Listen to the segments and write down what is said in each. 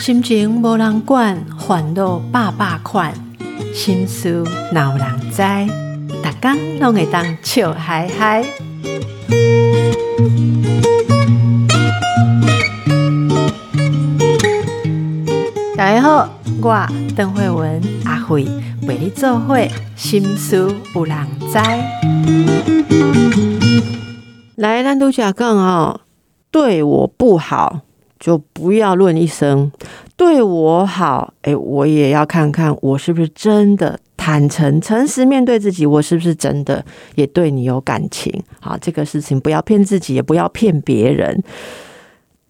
心情无人管，烦恼百百款，心事闹人知，大家拢会当笑嗨嗨。大家好，我邓慧文阿慧陪你做会心事有人知。来，咱都讲讲哦，对我不好。就不要论一声，对我好，哎，我也要看看我是不是真的坦诚、诚实面对自己，我是不是真的也对你有感情？好，这个事情不要骗自己，也不要骗别人，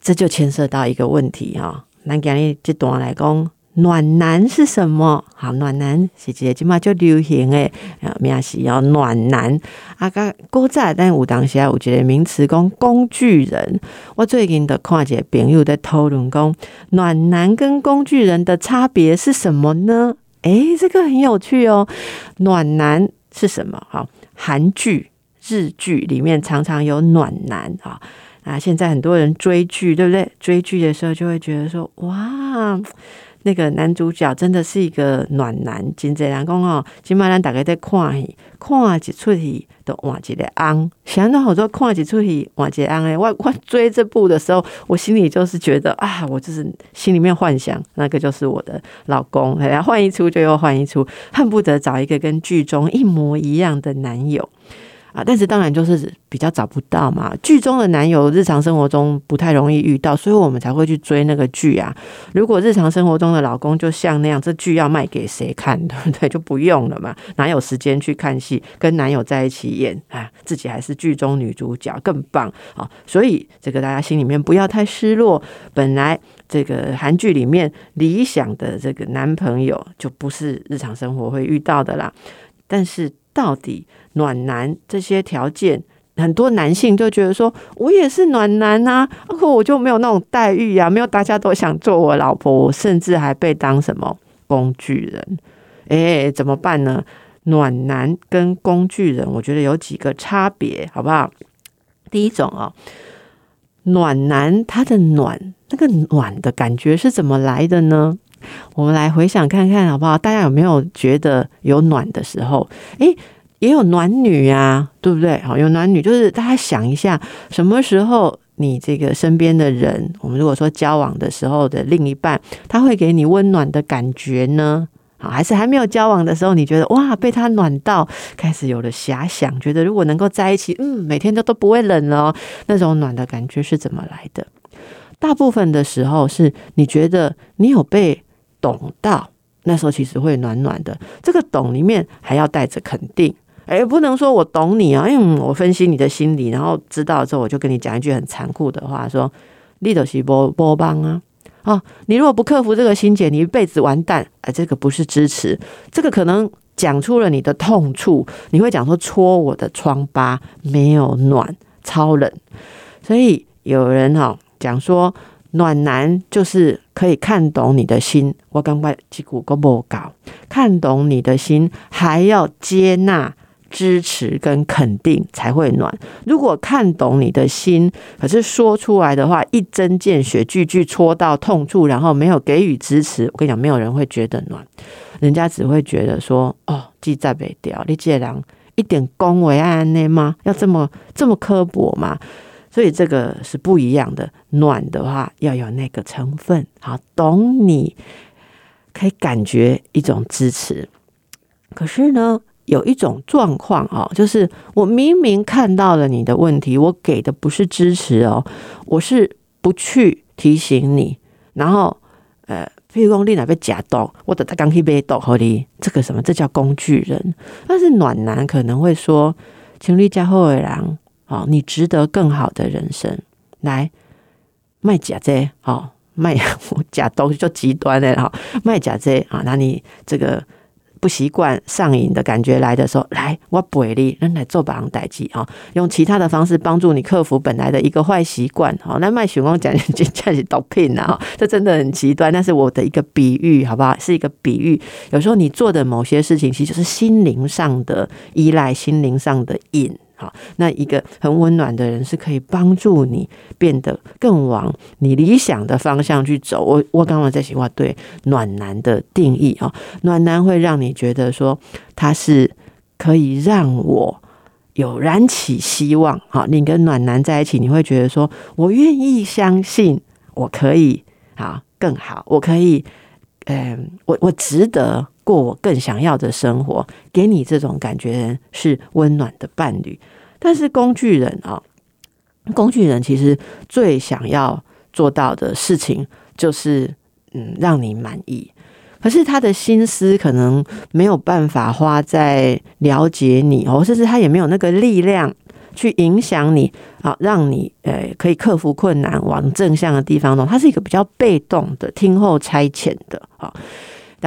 这就牵涉到一个问题哈。那今日这段来讲。暖男是什么？好，暖男是一个今嘛就流行诶，啊名是要暖男。啊，个古早但有当时有一个名词讲工具人。我最近的看一个朋友在讨论讲，暖男跟工具人的差别是什么呢？诶，这个很有趣哦。暖男是什么？好，韩剧、日剧里面常常有暖男啊。啊，现在很多人追剧，对不对？追剧的时候就会觉得说，哇。那个男主角真的是一个暖男，真济人讲哦，今麦咱大概在看戏，看一出戏都换一个安，想到好多看一出戏换一个安诶。我我追这部的时候，我心里就是觉得啊，我就是心里面幻想那个就是我的老公，然后，换一出就又换一出，恨不得找一个跟剧中一模一样的男友。啊，但是当然就是比较找不到嘛。剧中的男友，日常生活中不太容易遇到，所以我们才会去追那个剧啊。如果日常生活中的老公就像那样，这剧要卖给谁看，对不对？就不用了嘛，哪有时间去看戏，跟男友在一起演啊？自己还是剧中女主角更棒啊！所以这个大家心里面不要太失落。本来这个韩剧里面理想的这个男朋友，就不是日常生活会遇到的啦。但是到底？暖男这些条件，很多男性就觉得说，我也是暖男啊，可我就没有那种待遇啊，没有大家都想做我老婆，我甚至还被当什么工具人，哎，怎么办呢？暖男跟工具人，我觉得有几个差别，好不好？第一种哦，暖男他的暖，那个暖的感觉是怎么来的呢？我们来回想看看，好不好？大家有没有觉得有暖的时候？诶。也有暖女呀，对不对？好，有暖女，就是大家想一下，什么时候你这个身边的人，我们如果说交往的时候的另一半，他会给你温暖的感觉呢？好，还是还没有交往的时候，你觉得哇，被他暖到，开始有了遐想，觉得如果能够在一起，嗯，每天都都不会冷了，那种暖的感觉是怎么来的？大部分的时候是你觉得你有被懂到，那时候其实会暖暖的。这个懂里面还要带着肯定。哎，不能说我懂你啊，因为我分析你的心理，然后知道之后，我就跟你讲一句很残酷的话，说你都是波波帮啊，哦，你如果不克服这个心结，你一辈子完蛋。哎，这个不是支持，这个可能讲出了你的痛处，你会讲说戳我的疮疤，没有暖，超冷。所以有人哈讲说，暖男就是可以看懂你的心。我刚刚几股个不搞，看懂你的心，还要接纳。支持跟肯定才会暖。如果看懂你的心，可是说出来的话一针见血，句句戳到痛处，然后没有给予支持，我跟你讲，没有人会觉得暖，人家只会觉得说：“哦，记在北调，你这人一点恭维安内吗？要这么这么刻薄吗？”所以这个是不一样的。暖的话要有那个成分，好懂你，可以感觉一种支持。可是呢？有一种状况哦，就是我明明看到了你的问题，我给的不是支持哦，我是不去提醒你，然后呃，譬如说你哪被假刀，我等他刚去被刀和你，这个什么，这叫工具人。但是暖男可能会说，请立加后尾郎，哦，你值得更好的人生，来卖假这，哦，卖 假东西就极端的哈，卖假这啊，那你这个。不习惯上瘾的感觉来的时候，来我陪你，人来做把行代记啊，用其他的方式帮助你克服本来的一个坏习惯。好，那卖血光讲讲讲 是毒品啊，这真的很极端。但是我的一个比喻，好不好？是一个比喻。有时候你做的某些事情，其实就是心灵上的依赖，心灵上的瘾。好，那一个很温暖的人是可以帮助你变得更往你理想的方向去走。我我刚刚在写话对暖男的定义啊，暖男会让你觉得说他是可以让我有燃起希望。好，你跟暖男在一起，你会觉得说我愿意相信我可以好更好，我可以，嗯，我我值得。过我更想要的生活，给你这种感觉是温暖的伴侣。但是工具人啊，工具人其实最想要做到的事情就是嗯让你满意。可是他的心思可能没有办法花在了解你哦，甚至他也没有那个力量去影响你啊，让你呃可以克服困难往正向的地方走。他是一个比较被动的，听后差遣的啊。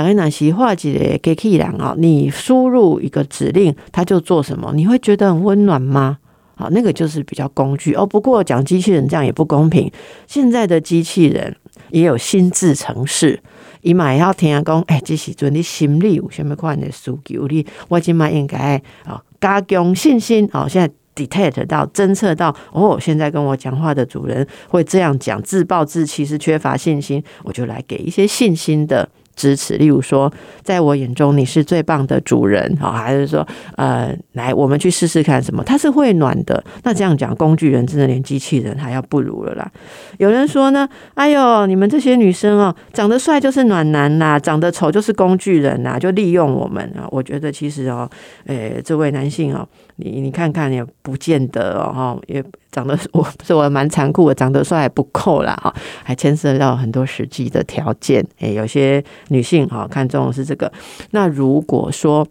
开哪些话题的给 K 两啊？你输入一个指令，它就做什么？你会觉得很温暖吗？好，那个就是比较工具哦。不过讲机器人这样也不公平。现在的机器人也有心智城市，伊嘛要听下讲，哎，这时阵你心理有什么款的数据？你我今嘛应该啊加强信心哦。现在 detect 到侦测到哦，现在跟我讲话的主人会这样讲，自暴自弃是缺乏信心，我就来给一些信心的。支持，例如说，在我眼中你是最棒的主人，好，还是说，呃，来，我们去试试看什么？它是会暖的。那这样讲，工具人真的连机器人还要不如了啦。有人说呢，哎呦，你们这些女生哦，长得帅就是暖男啦，长得丑就是工具人呐，就利用我们啊。我觉得其实哦，诶，这位男性哦。你你看看也不见得哦，也长得我是我蛮残酷的，长得帅还不够啦哈，还牵涉到很多实际的条件。诶，有些女性哈看中的是这个。那如果说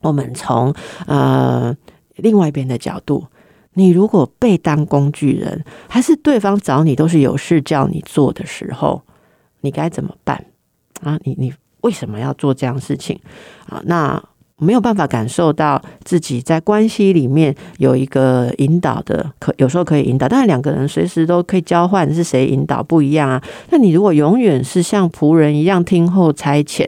我们从呃另外一边的角度，你如果被当工具人，还是对方找你都是有事叫你做的时候，你该怎么办啊？你你为什么要做这样事情啊？那。没有办法感受到自己在关系里面有一个引导的，可有时候可以引导，但是两个人随时都可以交换，是谁引导不一样啊？那你如果永远是像仆人一样听候差遣，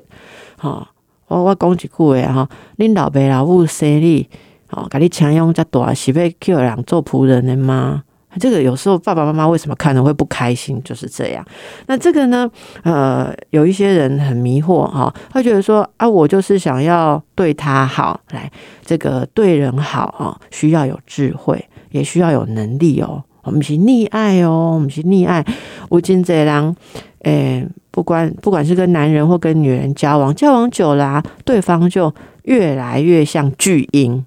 哈，我我讲一句话哈，领导被老母生你，哦，给你强用这大，是被叫人做仆人的吗？这个有时候爸爸妈妈为什么看了会不开心？就是这样。那这个呢？呃，有一些人很迷惑哈，他觉得说啊，我就是想要对他好，来这个对人好哦，需要有智慧，也需要有能力哦。我们是溺爱哦，我们是溺爱。吴金泽郎，诶，不管不管是跟男人或跟女人交往，交往久了，对方就越来越像巨婴。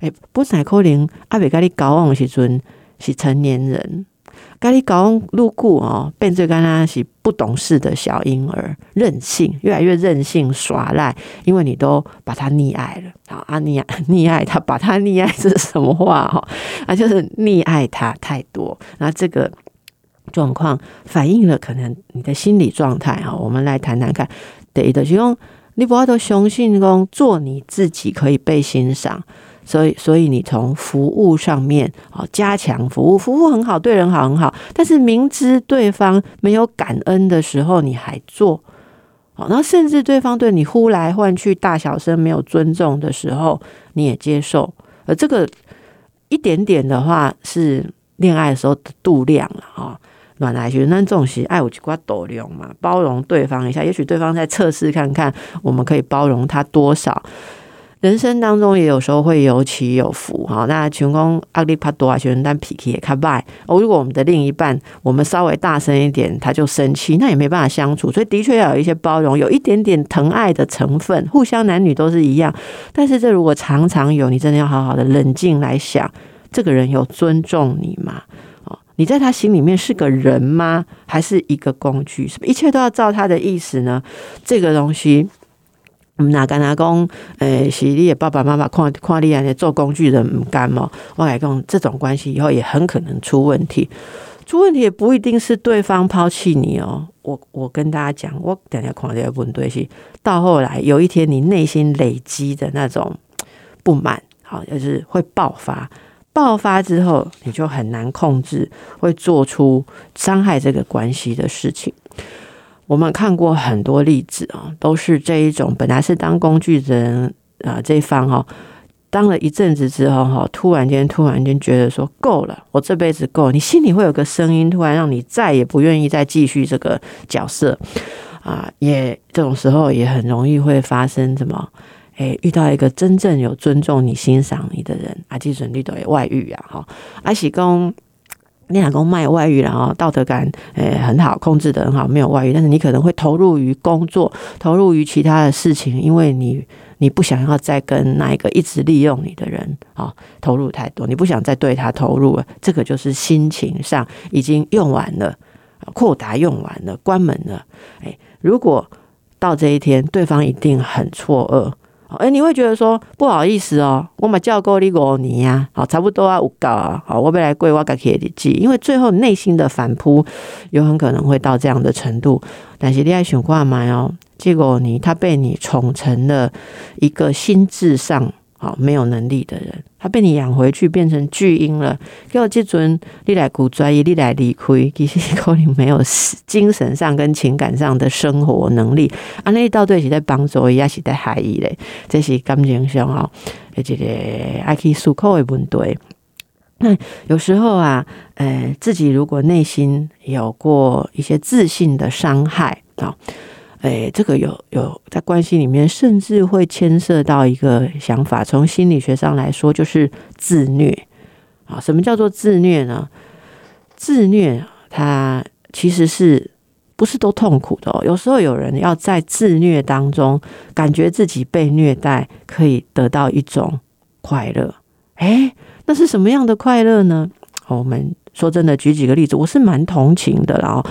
诶，不是可能阿伟跟你交往时阵。是成年人，咖喱搞路过哦，变最刚刚是不懂事的小婴儿，任性，越来越任性耍赖，因为你都把他溺爱了，好啊，溺爱 溺爱他，把他溺爱是什么话哈？啊，就是溺爱他太多，那这个状况反映了可能你的心理状态哈。我们来谈谈看，对的，就用你不要都相信讲做你自己可以被欣赏。所以，所以你从服务上面啊，加强服务，服务很好，对人好很好。但是明知对方没有感恩的时候，你还做，好，那甚至对方对你呼来唤去、大小声、没有尊重的时候，你也接受。而这个一点点的话，是恋爱的时候的度量了啊。暖来学那这种是爱我就挂度量嘛，包容对方一下。也许对方在测试看看，我们可以包容他多少。人生当中也有时候会有起有伏，哈。那全公阿里帕多啊，学生但脾气也开败。哦，如果我们的另一半我们稍微大声一点，他就生气，那也没办法相处。所以的确要有一些包容，有一点点疼爱的成分，互相男女都是一样。但是这如果常常有，你真的要好好的冷静来想，这个人有尊重你吗？哦，你在他心里面是个人吗？还是一个工具？是不一切都要照他的意思呢？这个东西。那跟他讲，诶，是你的爸爸妈妈看看你安尼做工具人唔甘嘛？我来讲，这种关系以后也很可能出问题。出问题也不一定是对方抛弃你哦。我我跟大家讲，我等下看这个问对是到后来有一天你内心累积的那种不满，好，就是会爆发。爆发之后，你就很难控制，会做出伤害这个关系的事情。我们看过很多例子啊，都是这一种本来是当工具人啊这一方哦，当了一阵子之后，哈，突然间突然间觉得说够了，我这辈子够。你心里会有个声音，突然让你再也不愿意再继续这个角色啊，也这种时候也很容易会发生什么？诶，遇到一个真正有尊重你、欣赏你的人，啊，基准你都有外遇啊，哈，阿喜公。你老公卖外遇，然后道德感诶很好，控制的很好，没有外遇，但是你可能会投入于工作，投入于其他的事情，因为你你不想要再跟那一个一直利用你的人啊投入太多，你不想再对他投入了，这个就是心情上已经用完了，扩达用完了，关门了。诶，如果到这一天，对方一定很错愕。哎，你会觉得说不好意思哦，我嘛叫过你五年呀，好，差不多啊，五搞啊，好，我未来过我该给你记，因为最后内心的反扑有很可能会到这样的程度，但是你爱选挂买哦，结果你他被你宠成了一个心智上。好，没有能力的人，他被你养回去变成巨婴了。给我这尊，你来鼓专业，你来理亏，其实可能没有精神上跟情感上的生活能力。啊，那一道对是在帮助，也是在害伊嘞。这是感情上哦，而且爱去思考的问题。那有时候啊，呃，自己如果内心有过一些自信的伤害啊。哎，这个有有在关系里面，甚至会牵涉到一个想法。从心理学上来说，就是自虐啊。什么叫做自虐呢？自虐它其实是不是都痛苦的哦？有时候有人要在自虐当中，感觉自己被虐待，可以得到一种快乐。哎，那是什么样的快乐呢？我们说真的，举几个例子，我是蛮同情的，然后。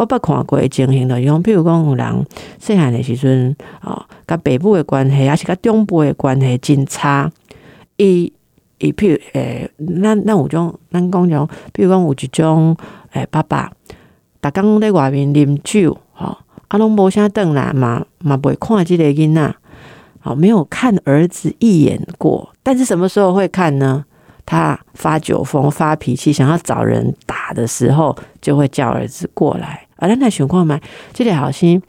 我捌看过情形的，用譬如讲有人细汉的时阵啊，甲爸母的关系，抑是甲中部的关系真差。伊伊譬如诶，咱咱有种咱讲种，比如讲有一种诶，爸爸，逐工在外面啉酒，吼，啊，拢无啥顿来嘛，嘛袂看即个囡仔，好，没有看儿子一眼过。但是什么时候会看呢？他发酒疯、发脾气，想要找人打的时候，就会叫儿子过来。而咱那情况嘛，这个好心，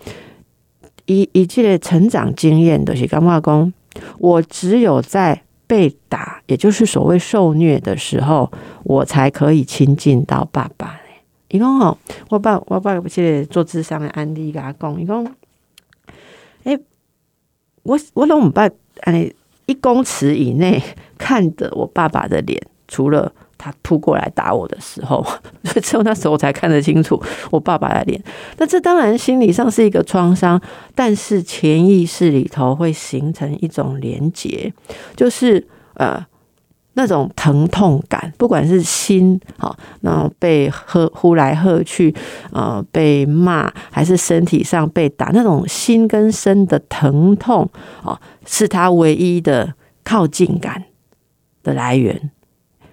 一一这个成长经验的是干化工。我只有在被打，也就是所谓受虐的时候，我才可以亲近到爸爸。伊讲吼，我爸我爸这个做智商的案例，甲他讲，伊讲，哎，我我拢唔捌，哎，一公尺以内看着我爸爸的脸，除了。他扑过来打我的时候，只有那时候我才看得清楚我爸爸的脸。那这当然心理上是一个创伤，但是潜意识里头会形成一种连结，就是呃那种疼痛感，不管是心好，那被喝呼来喝去，呃被骂，还是身体上被打，那种心跟身的疼痛啊，是他唯一的靠近感的来源。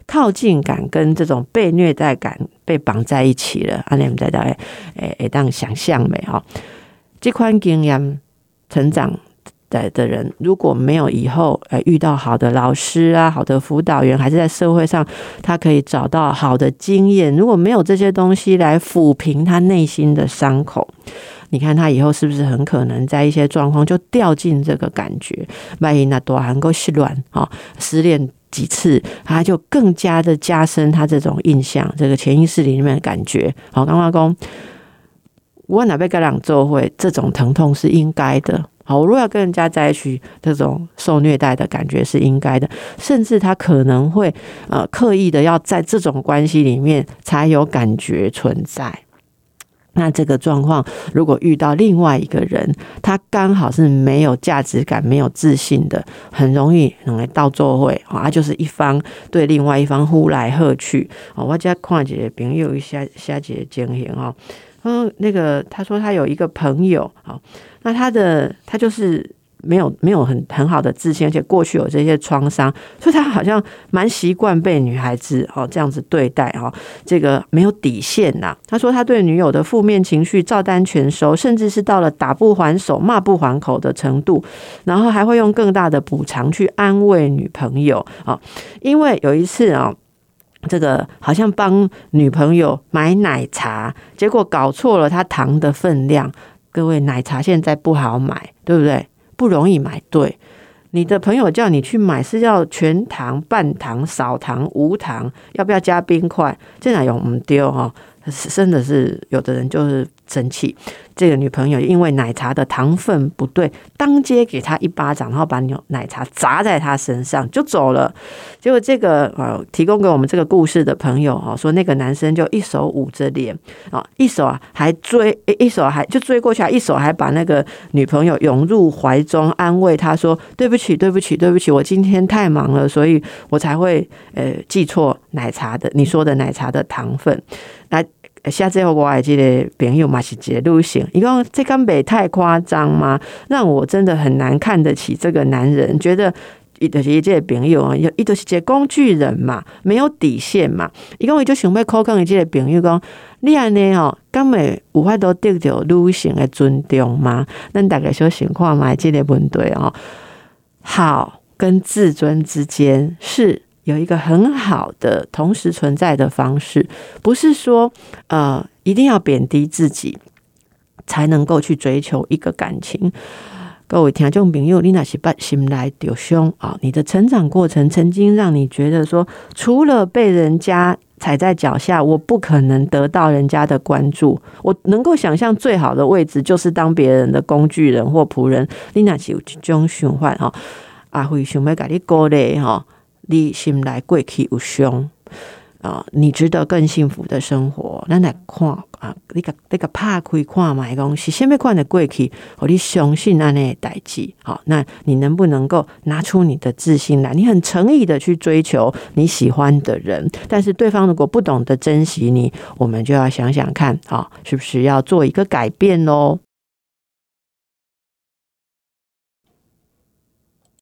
靠近感跟这种被虐待感被绑在一起了，啊，你们在大概诶诶，当想象没哈？这款经验成长的的人，如果没有以后呃遇到好的老师啊、好的辅导员，还是在社会上，他可以找到好的经验。如果没有这些东西来抚平他内心的伤口，你看他以后是不是很可能在一些状况就掉进这个感觉？万一那多还够失恋啊，失恋。几次，他就更加的加深他这种印象，这个潜意识里面的感觉。好，刚刚讲，我哪被该两做会，这种疼痛是应该的。好，如果要跟人家在一起，这种受虐待的感觉是应该的，甚至他可能会呃刻意的要在这种关系里面才有感觉存在。那这个状况，如果遇到另外一个人，他刚好是没有价值感、没有自信的，很容易用来倒座会啊，就是一方对另外一方呼来喝去啊。我家看姐朋友一下下姐经验哈，嗯，那个他说他有一个朋友好，那他的他就是。没有没有很很好的自信，而且过去有这些创伤，所以他好像蛮习惯被女孩子哦这样子对待哦，这个没有底线呐。他说他对女友的负面情绪照单全收，甚至是到了打不还手、骂不还口的程度，然后还会用更大的补偿去安慰女朋友啊。因为有一次啊，这个好像帮女朋友买奶茶，结果搞错了他糖的分量。各位，奶茶现在不好买，对不对？不容易买对，你的朋友叫你去买是要全糖、半糖、少糖、无糖，要不要加冰块？这哪有唔丢哈？真的是有的人就是生气。这个女朋友因为奶茶的糖分不对，当街给他一巴掌，然后把牛奶茶砸在他身上就走了。结果这个呃，提供给我们这个故事的朋友哦，说那个男生就一手捂着脸啊，一手啊还追，一手还就追过去，一手还把那个女朋友拥入怀中，安慰她说：“对不起，对不起，对不起，我今天太忙了，所以我才会呃记错奶茶的你说的奶茶的糖分。”那。下之后，我还记得朋友嘛是节路线，你讲这根本太夸张吗？让我真的很难看得起这个男人，觉得一的一这朋友啊，一都是这工具人嘛，没有底线嘛。伊讲伊就想要考讲一这朋友讲，你安尼吼，根本无法都得到女性的尊重吗？咱大概说情况嘛，这个问题哦，好跟自尊之间是。有一个很好的同时存在的方式，不是说呃一定要贬低自己才能够去追求一个感情。各位听众朋友，你那是把心来丢胸啊！你的成长过程曾经让你觉得说，除了被人家踩在脚下，我不可能得到人家的关注。我能够想象最好的位置就是当别人的工具人或仆人。你那是有这种循环哈，阿辉想要给你鼓励哈。你心来过去有伤啊！你值得更幸福的生活。咱来看啊，你个你个拍开看嘛，讲是先别看的过去，和你相信安尼代志。好，那你能不能够拿出你的自信来？你很诚意的去追求你喜欢的人，但是对方如果不懂得珍惜你，我们就要想想看啊，是不是要做一个改变喽？